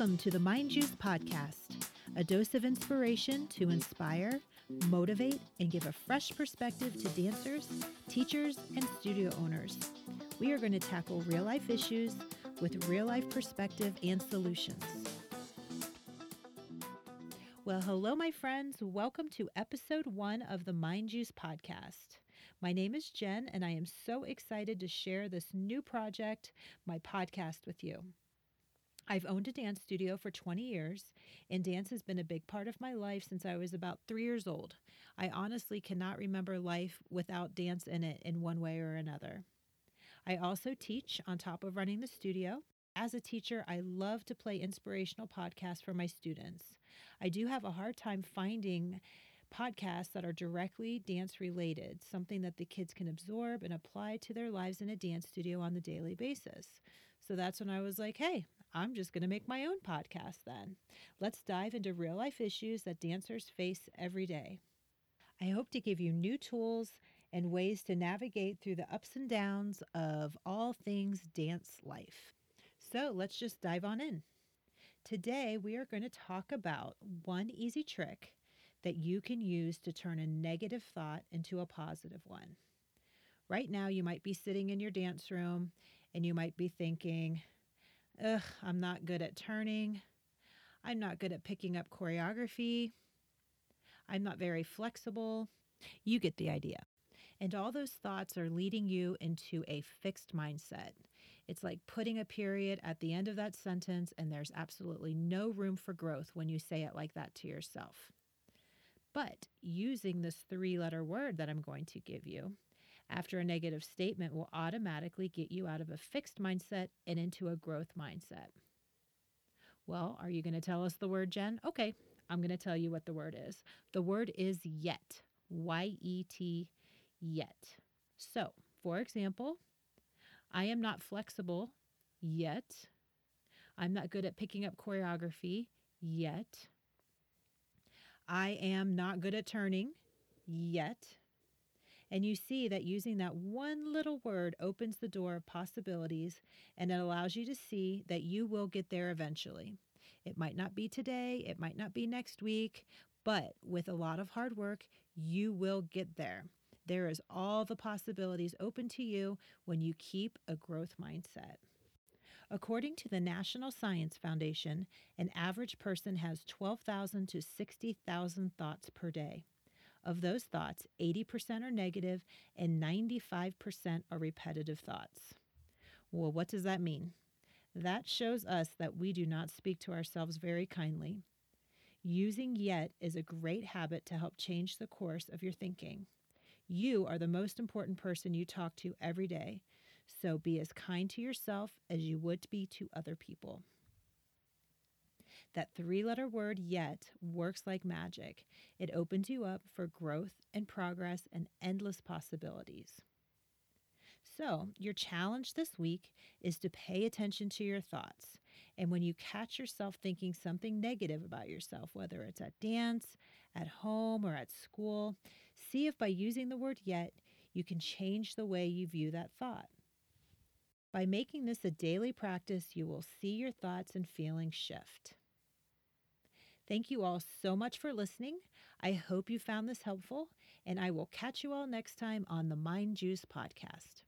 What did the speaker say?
Welcome to the Mind Juice Podcast, a dose of inspiration to inspire, motivate, and give a fresh perspective to dancers, teachers, and studio owners. We are going to tackle real life issues with real life perspective and solutions. Well, hello, my friends. Welcome to episode one of the Mind Juice podcast. My name is Jen, and I am so excited to share this new project, my podcast, with you. I've owned a dance studio for 20 years, and dance has been a big part of my life since I was about three years old. I honestly cannot remember life without dance in it in one way or another. I also teach on top of running the studio. As a teacher, I love to play inspirational podcasts for my students. I do have a hard time finding podcasts that are directly dance related, something that the kids can absorb and apply to their lives in a dance studio on the daily basis. So that's when I was like, hey, I'm just going to make my own podcast then. Let's dive into real life issues that dancers face every day. I hope to give you new tools and ways to navigate through the ups and downs of all things dance life. So let's just dive on in. Today, we are going to talk about one easy trick that you can use to turn a negative thought into a positive one. Right now, you might be sitting in your dance room and you might be thinking, ugh, I'm not good at turning. I'm not good at picking up choreography. I'm not very flexible. You get the idea. And all those thoughts are leading you into a fixed mindset. It's like putting a period at the end of that sentence, and there's absolutely no room for growth when you say it like that to yourself. But using this three letter word that I'm going to give you after a negative statement will automatically get you out of a fixed mindset and into a growth mindset. Well, are you going to tell us the word, Jen? Okay, I'm going to tell you what the word is. The word is yet. Y E T, yet. So, for example, I am not flexible yet. I'm not good at picking up choreography yet. I am not good at turning yet. And you see that using that one little word opens the door of possibilities and it allows you to see that you will get there eventually. It might not be today, it might not be next week, but with a lot of hard work, you will get there. There is all the possibilities open to you when you keep a growth mindset. According to the National Science Foundation, an average person has 12,000 to 60,000 thoughts per day. Of those thoughts, 80% are negative and 95% are repetitive thoughts. Well, what does that mean? That shows us that we do not speak to ourselves very kindly. Using yet is a great habit to help change the course of your thinking. You are the most important person you talk to every day, so be as kind to yourself as you would be to other people. That three letter word yet works like magic. It opens you up for growth and progress and endless possibilities. So, your challenge this week is to pay attention to your thoughts. And when you catch yourself thinking something negative about yourself, whether it's at dance, at home, or at school, see if by using the word yet, you can change the way you view that thought. By making this a daily practice, you will see your thoughts and feelings shift. Thank you all so much for listening. I hope you found this helpful, and I will catch you all next time on the Mind Juice podcast.